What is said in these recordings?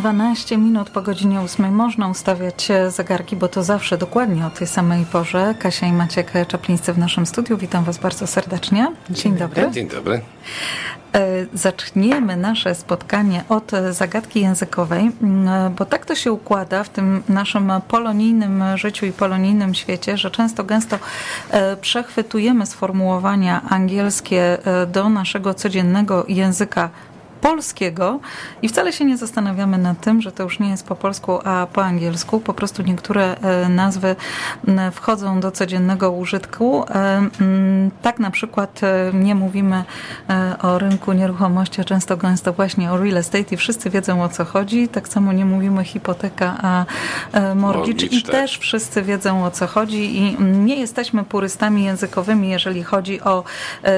12 minut po godzinie 8 można ustawiać zegarki, bo to zawsze dokładnie o tej samej porze. Kasia i Maciek Czaplińscy w naszym studiu. Witam Was bardzo serdecznie. Dzień dobry. Dzień dobry. E, zaczniemy nasze spotkanie od zagadki językowej, bo tak to się układa w tym naszym polonijnym życiu i polonijnym świecie, że często gęsto e, przechwytujemy sformułowania angielskie e, do naszego codziennego języka polskiego i wcale się nie zastanawiamy nad tym, że to już nie jest po polsku, a po angielsku. Po prostu niektóre e, nazwy wchodzą do codziennego użytku. E, tak na przykład e, nie mówimy o rynku nieruchomości, a często gęsto właśnie o real estate i wszyscy wiedzą o co chodzi. Tak samo nie mówimy hipoteka, a mortgage i tak. też wszyscy wiedzą o co chodzi i nie jesteśmy purystami językowymi, jeżeli chodzi o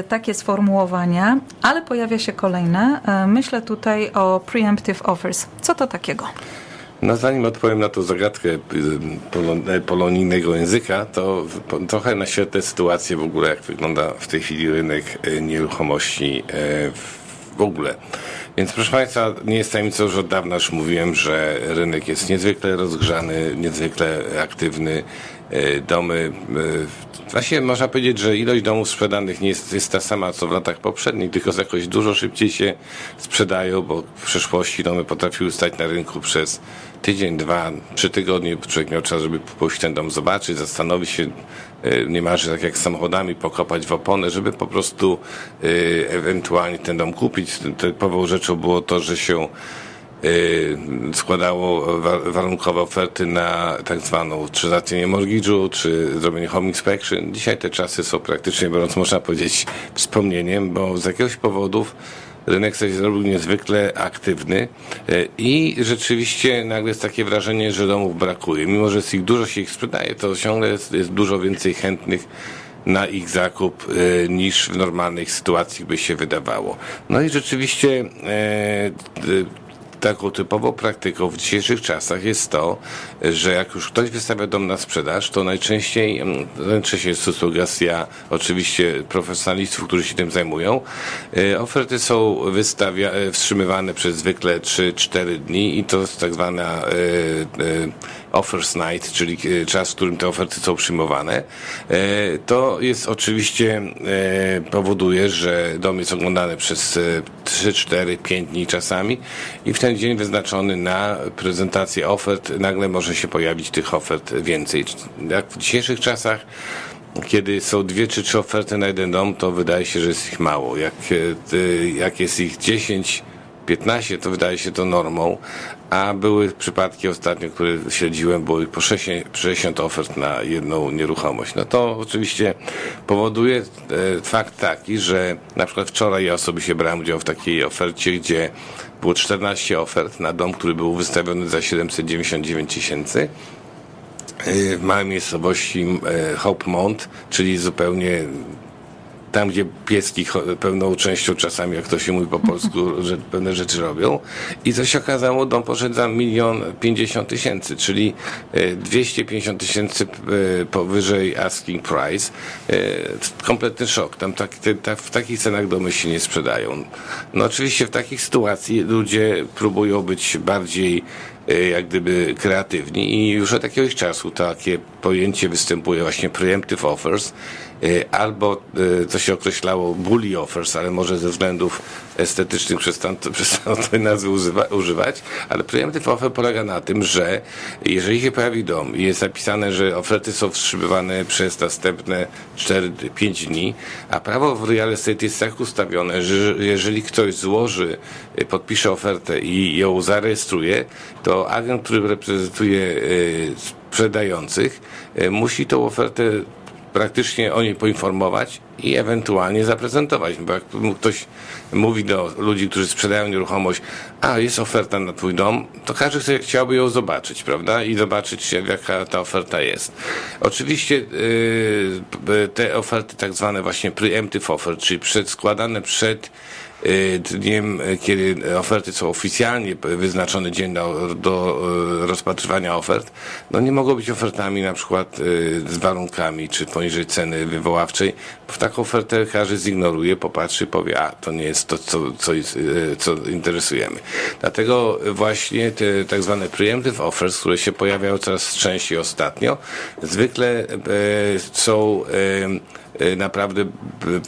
takie sformułowania, ale pojawia się kolejne Myślę tutaj o preemptive offers. Co to takiego? No zanim odpowiem na tą zagadkę y, y, polonijnego języka, to trochę naświetlę sytuację w ogóle, jak wygląda w tej chwili rynek y, nieruchomości w ogóle. Więc proszę Państwa, nie jest tajemnicą, że od dawna już mówiłem, że rynek jest niezwykle rozgrzany, niezwykle aktywny. Domy, właśnie można powiedzieć, że ilość domów sprzedanych nie jest, jest ta sama co w latach poprzednich, tylko jakoś dużo szybciej się sprzedają, bo w przeszłości domy potrafiły stać na rynku przez tydzień, dwa, trzy tygodnie. Człowiek miał czas, żeby pójść ten dom zobaczyć, zastanowić się, e, niemalże tak jak samochodami, pokopać w oponę, żeby po prostu ewentualnie ten dom kupić. Typową rzeczą było to, że się składało warunkowe oferty na tak zwaną czy załatwienie mortgage'u, czy zrobienie home inspection. Dzisiaj te czasy są praktycznie, biorąc można powiedzieć, wspomnieniem, bo z jakiegoś powodów rynek się zrobił niezwykle aktywny e, i rzeczywiście nagle jest takie wrażenie, że domów brakuje. Mimo, że jest ich dużo się ich sprzedaje, to ciągle jest, jest dużo więcej chętnych na ich zakup e, niż w normalnych sytuacjach by się wydawało. No i rzeczywiście e, taką typową praktyką w dzisiejszych czasach jest to, że jak już ktoś wystawia dom na sprzedaż, to najczęściej, mm, najczęściej jest to sugestia oczywiście profesjonalistów, którzy się tym zajmują. E, oferty są wystawia, e, wstrzymywane przez zwykle 3-4 dni i to jest tak zwana e, offers night, czyli czas, w którym te oferty są przyjmowane. To jest oczywiście powoduje, że dom jest oglądany przez 3, 4, 5 dni czasami i w ten dzień wyznaczony na prezentację ofert nagle może się pojawić tych ofert więcej. Jak w dzisiejszych czasach kiedy są dwie czy trzy oferty na jeden dom, to wydaje się, że jest ich mało. Jak, e, jak jest ich 10, 15, to wydaje się to normą, a były przypadki ostatnio, które śledziłem, było po 60 ofert na jedną nieruchomość. No to oczywiście powoduje e, fakt taki, że na przykład wczoraj ja osobiście brałem udział w takiej ofercie, gdzie było 14 ofert na dom, który był wystawiony za 799 tysięcy e, w małej miejscowości e, Hope czyli zupełnie tam, gdzie pieski pełną częścią czasami, jak to się mówi po polsku, że pewne rzeczy robią. I co się okazało, dom poszedł za milion pięćdziesiąt tysięcy, czyli 250 e, tysięcy e, powyżej asking price. E, kompletny szok. Tam tak, ta, w takich cenach domy się nie sprzedają. No oczywiście w takich sytuacji ludzie próbują być bardziej jak gdyby kreatywni i już od jakiegoś czasu takie pojęcie występuje właśnie preemptive offers, albo y, co się określało bully offers, ale może ze względów estetycznych przestano, przestano tej nazwy używa, używać, ale preemptive offer polega na tym, że jeżeli się pojawi dom i jest zapisane, że oferty są wstrzymywane przez następne 4-5 dni, a prawo w real estate jest tak ustawione, że jeżeli ktoś złoży, y, podpisze ofertę i ją zarejestruje, to agent, który reprezentuje sprzedających, musi tą ofertę praktycznie o niej poinformować i ewentualnie zaprezentować. Bo jak ktoś mówi do ludzi, którzy sprzedają nieruchomość, a jest oferta na twój dom, to każdy chciałby ją zobaczyć, prawda? I zobaczyć, jaka ta oferta jest. Oczywiście yy, te oferty tak zwane właśnie preemptive offer, czyli przed, składane przed dniem, kiedy oferty są oficjalnie wyznaczony dzień do, do rozpatrywania ofert, no nie mogą być ofertami na przykład z warunkami, czy poniżej ceny wywoławczej. W taką ofertę każdy zignoruje, popatrzy, powie, a to nie jest to, co, co, co interesujemy. Dlatego właśnie te tak zwane preemptive offers, które się pojawiają coraz częściej ostatnio, zwykle e, są e, naprawdę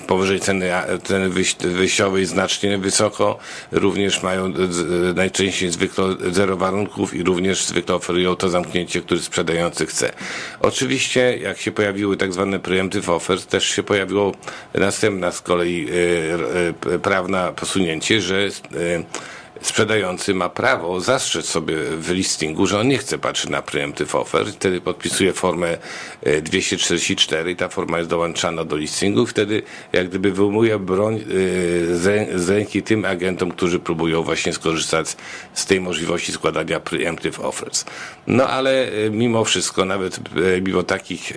powyżej ceny, ceny wyjściowej znacznie wysoko. Również mają najczęściej zwykle zero warunków i również zwykle oferują to zamknięcie, które sprzedający chce. Oczywiście, jak się pojawiły tak zwane preemptive offers, też się pojawiło następna z kolei prawna posunięcie, że sprzedający ma prawo zastrzec sobie w listingu, że on nie chce patrzeć na preemptive offer, wtedy podpisuje formę 244 e, i ta forma jest dołączana do listingu. Wtedy jak gdyby wyjmuje broń e, z ręki tym agentom, którzy próbują właśnie skorzystać z tej możliwości składania preemptive offers. No ale e, mimo wszystko, nawet mimo takich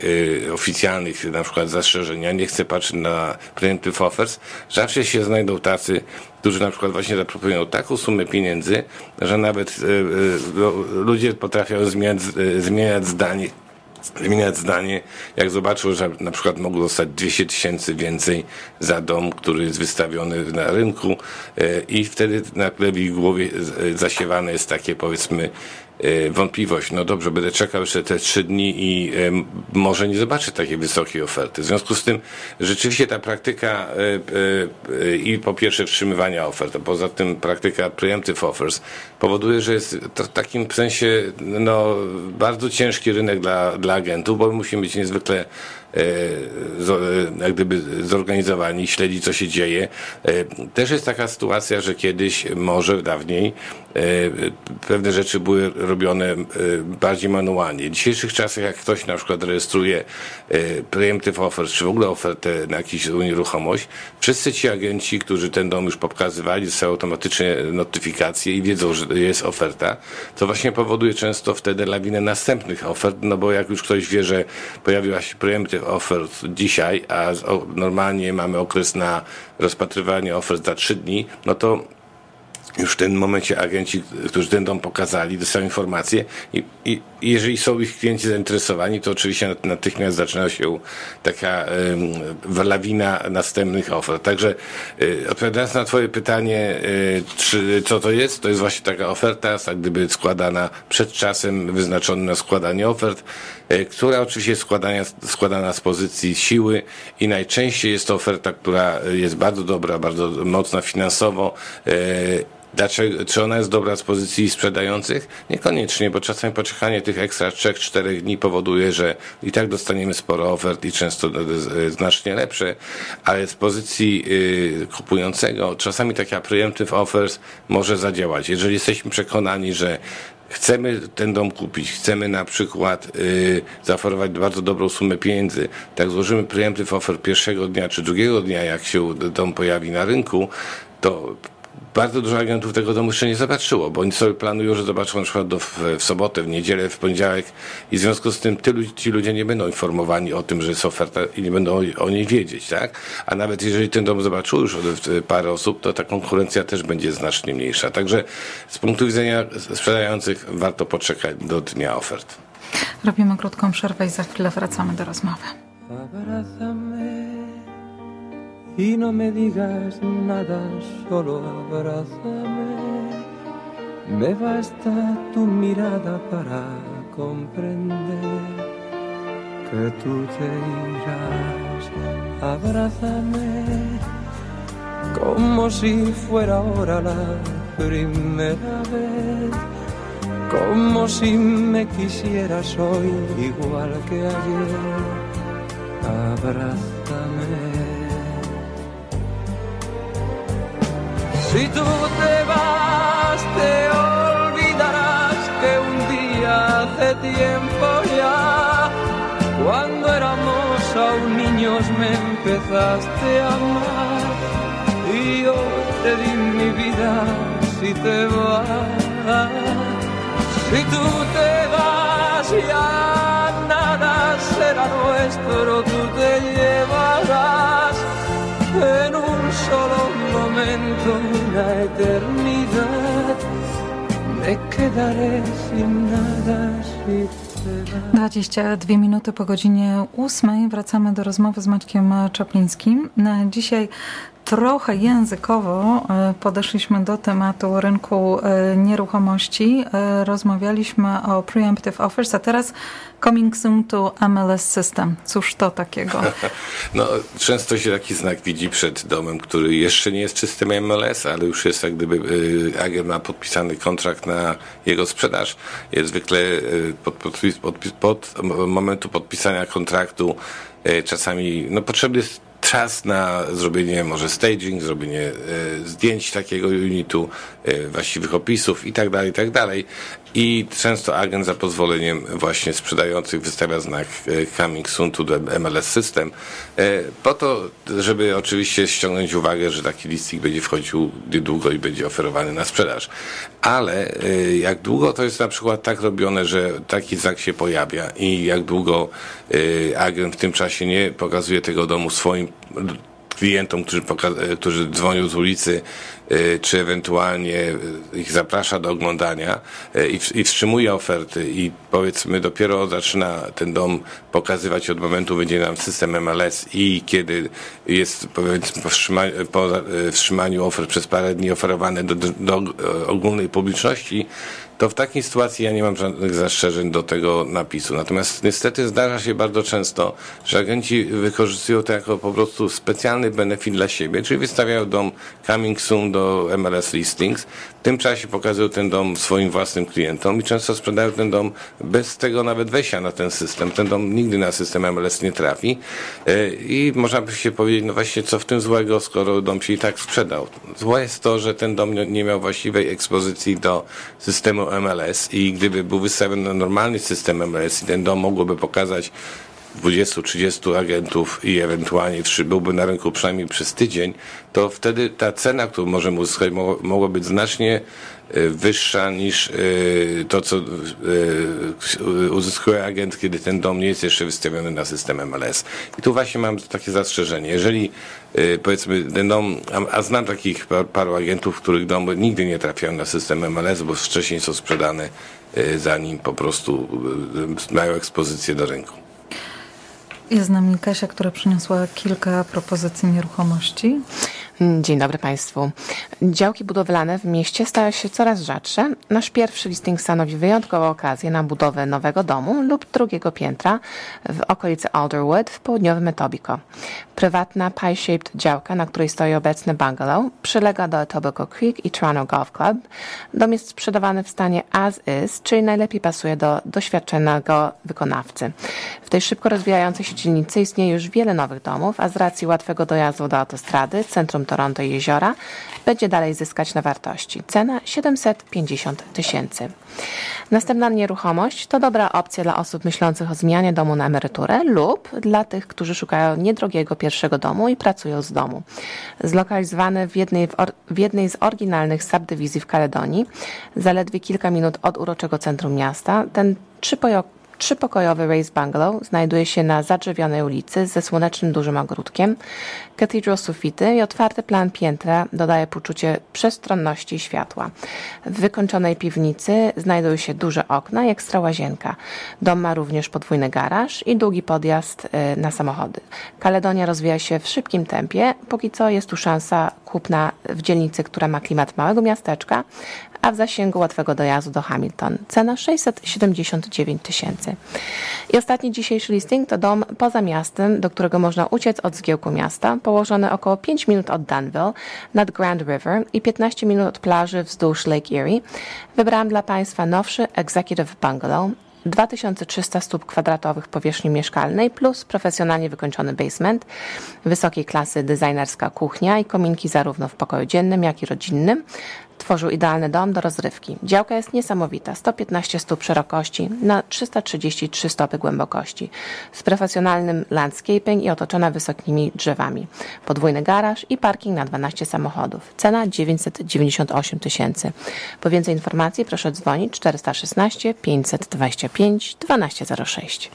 oficjalnych na przykład zastrzeżenia, nie chce patrzeć na preemptive offers, zawsze się znajdą tacy, którzy na przykład właśnie zaproponują taką sumę pieniędzy, że nawet e, e, ludzie potrafią zmieniać, e, zmieniać zdanie zmieniać zdanie, jak zobaczą, że na przykład mogą dostać 200 tysięcy więcej za dom, który jest wystawiony na rynku i wtedy nagle w ich głowie zasiewane jest takie powiedzmy wątpliwość, no dobrze, będę czekał jeszcze te trzy dni i e, może nie zobaczę takiej wysokiej oferty. W związku z tym rzeczywiście ta praktyka e, i po pierwsze wstrzymywania ofert, a poza tym praktyka preemptive offers powoduje, że jest w takim sensie no, bardzo ciężki rynek dla, dla agentów, bo musimy być niezwykle jak gdyby zorganizowani, śledzić co się dzieje. Też jest taka sytuacja, że kiedyś, może dawniej, pewne rzeczy były robione e, bardziej manualnie. W dzisiejszych czasach, jak ktoś na przykład rejestruje e, preemptive offers, czy w ogóle ofertę na jakąś nieruchomość, wszyscy ci agenci, którzy ten dom już pokazywali, dostają automatycznie notyfikacje i wiedzą, że jest oferta, to właśnie powoduje często wtedy lawinę następnych ofert, no bo jak już ktoś wie, że pojawiła się preemptive offer dzisiaj, a normalnie mamy okres na rozpatrywanie ofert za trzy dni, no to już w tym momencie agenci, którzy ten dom pokazali, dostają informacje i, i, jeżeli są ich klienci zainteresowani, to oczywiście natychmiast zaczyna się taka um, lawina następnych ofert. Także y, odpowiadając na twoje pytanie, y, czy, co to jest, to jest właśnie taka oferta, jak gdyby składana przed czasem wyznaczonym na składanie ofert, y, która oczywiście jest składana, składana z pozycji siły i najczęściej jest to oferta, która jest bardzo dobra, bardzo mocna finansowo, Dlaczego, czy ona jest dobra z pozycji sprzedających? Niekoniecznie, bo czasami poczekanie tych ekstra 3-4 dni powoduje, że i tak dostaniemy sporo ofert i często znacznie lepsze, ale z pozycji y, kupującego czasami taka preemptive offers może zadziałać. Jeżeli jesteśmy przekonani, że chcemy ten dom kupić, chcemy na przykład y, zaoferować bardzo dobrą sumę pieniędzy, tak złożymy preemptive offer pierwszego dnia czy drugiego dnia, jak się dom pojawi na rynku, to bardzo dużo agentów tego domu jeszcze nie zobaczyło, bo oni sobie planują, że zobaczą na przykład do, w, w, sobotę, w niedzielę, w poniedziałek i w związku z tym tylu, ci ludzie nie będą informowani o tym, że jest oferta i nie będą o, o niej wiedzieć, tak? A nawet jeżeli ten dom zobaczył już parę osób, to ta konkurencja też będzie znacznie mniejsza. Także z punktu widzenia sprzedających warto poczekać do dnia ofert. Robimy krótką przerwę i za chwilę wracamy do rozmowy. Y no me digas nada, solo abrázame. Me basta tu mirada para comprender que tú te irás. Abrázame como si fuera ahora la primera vez. Como si me quisieras hoy igual que ayer. Abrázame. Si tú te vas, te olvidarás que un día hace tiempo ya, cuando éramos aún niños, me empezaste a amar. Y yo te di mi vida si te vas. Si tú te vas, ya nada será nuestro, tú te llevarás momento una eternidad. Me quedaré sin nada si 22 minuty po godzinie 8 wracamy do rozmowy z Maćkiem Czaplińskim. Dzisiaj trochę językowo e, podeszliśmy do tematu rynku e, nieruchomości. E, rozmawialiśmy o preemptive offers, a teraz coming soon to MLS system. Cóż to takiego? No, często się taki znak widzi przed domem, który jeszcze nie jest systemem MLS, ale już jest jak gdyby agent ma podpisany kontrakt na jego sprzedaż. Jest zwykle pod, pod, pod, pod momentu podpisania kontraktu czasami no, potrzebny jest czas na zrobienie może staging, zrobienie e, zdjęć takiego unitu, e, właściwych opisów i tak dalej, i tak dalej. I często agent za pozwoleniem właśnie sprzedających wystawia znak e, coming soon to the MLS system po to, żeby oczywiście ściągnąć uwagę, że taki listing będzie wchodził niedługo i będzie oferowany na sprzedaż. Ale jak długo to jest na przykład tak robione, że taki znak się pojawia i jak długo agent w tym czasie nie pokazuje tego domu swoim klientom, którzy, którzy dzwonią z ulicy, y, czy ewentualnie ich zaprasza do oglądania y, i, wstrzymuje oferty i powiedzmy dopiero zaczyna ten dom pokazywać od momentu wyjdzie nam system MLS i kiedy jest powiedzmy po wstrzymaniu, po wstrzymaniu ofert przez parę dni oferowane do, do ogólnej publiczności, to w takiej sytuacji ja nie mam żadnych zastrzeżeń do tego napisu. Natomiast niestety zdarza się bardzo często, że agenci wykorzystują to jako po prostu specjalny benefit dla siebie, czyli wystawiają dom coming soon do MLS listings, w tym czasie pokazują ten dom swoim własnym klientom i często sprzedają ten dom bez tego nawet wejścia na ten system. Ten dom nigdy na system MLS nie trafi e, i można by się powiedzieć, no właśnie co w tym złego, skoro dom się i tak sprzedał. Złe jest to, że ten dom nie miał właściwej ekspozycji do systemu MLS i gdyby był wystawiony na normalny system MLS i ten dom mogłoby pokazać 20-30 agentów i ewentualnie byłby na rynku przynajmniej przez tydzień, to wtedy ta cena, którą możemy uzyskać, mogła być znacznie e, wyższa niż e, to, co e, uzyskuje agent, kiedy ten dom nie jest jeszcze wystawiony na system MLS. I tu właśnie mam takie zastrzeżenie. Jeżeli powiedzmy ten dom, a, znam takich paru agentów, których domy nigdy nie trafiają na system MLS, bo wcześniej są sprzedane zanim po prostu mają ekspozycję do rynku. Jest z nami Kasia, która przyniosła kilka propozycji nieruchomości. Dzień dobry Państwu. Działki budowlane w mieście stają się coraz rzadsze. Nasz pierwszy listing stanowi wyjątkową okazję na budowę nowego domu lub drugiego piętra w okolicy Alderwood w południowym Etobicoke. Prywatna pie-shaped działka, na której stoi obecny bungalow, przylega do Etobicoke Creek i Toronto Golf Club. Dom jest sprzedawany w stanie as is, czyli najlepiej pasuje do doświadczonego wykonawcy. W tej szybko rozwijającej się dzielnicy istnieje już wiele nowych domów, a z racji łatwego dojazdu do autostrady, centrum Toronto jeziora, będzie dalej zyskać na wartości. Cena 750 tysięcy. Następna nieruchomość to dobra opcja dla osób myślących o zmianie domu na emeryturę lub dla tych, którzy szukają niedrogiego pierwszego domu i pracują z domu. Zlokalizowany w jednej, w, jednej z oryginalnych subdywizji w Kaledonii, zaledwie kilka minut od uroczego centrum miasta, ten trzypojo, Trzypokojowy Race Bungalow znajduje się na zadrzewionej ulicy ze słonecznym dużym ogródkiem. Cathedral sufity i otwarty plan piętra dodaje poczucie przestronności i światła. W wykończonej piwnicy znajdują się duże okna i ekstra łazienka. Dom ma również podwójny garaż i długi podjazd y, na samochody. Kaledonia rozwija się w szybkim tempie. Póki co jest tu szansa kupna w dzielnicy, która ma klimat małego miasteczka, a w zasięgu łatwego dojazdu do Hamilton. Cena 679 tysięcy. I ostatni dzisiejszy listing to dom poza miastem, do którego można uciec od zgiełku miasta, położony około 5 minut od Danville nad Grand River i 15 minut od plaży wzdłuż Lake Erie. Wybrałam dla Państwa nowszy Executive Bungalow 2300 stóp kwadratowych powierzchni mieszkalnej plus profesjonalnie wykończony basement, wysokiej klasy designerska kuchnia i kominki zarówno w pokoju dziennym, jak i rodzinnym. Tworzył idealny dom do rozrywki. Działka jest niesamowita. 115 stóp szerokości na 333 stopy głębokości. Z profesjonalnym landscaping i otoczona wysokimi drzewami. Podwójny garaż i parking na 12 samochodów. Cena 998 tysięcy. Po więcej informacji proszę dzwonić 416 525 1206.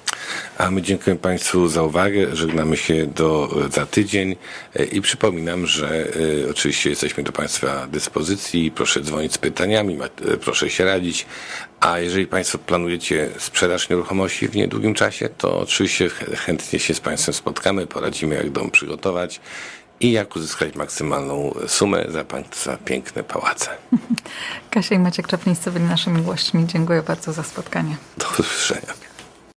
A my dziękujemy Państwu za uwagę. Żegnamy się do, za tydzień e, i przypominam, że y, oczywiście jesteśmy do Państwa dyspozycji. Proszę dzwonić z pytaniami, y, proszę się radzić. A jeżeli Państwo planujecie sprzedaż nieruchomości w niedługim czasie, to oczywiście chętnie się z Państwem spotkamy, poradzimy jak dom przygotować i jak uzyskać maksymalną sumę za Państwa piękne pałace. Kasia i Maciek Czaplińscy byli naszymi gośćmi. Dziękuję bardzo za spotkanie. Do usłyszenia.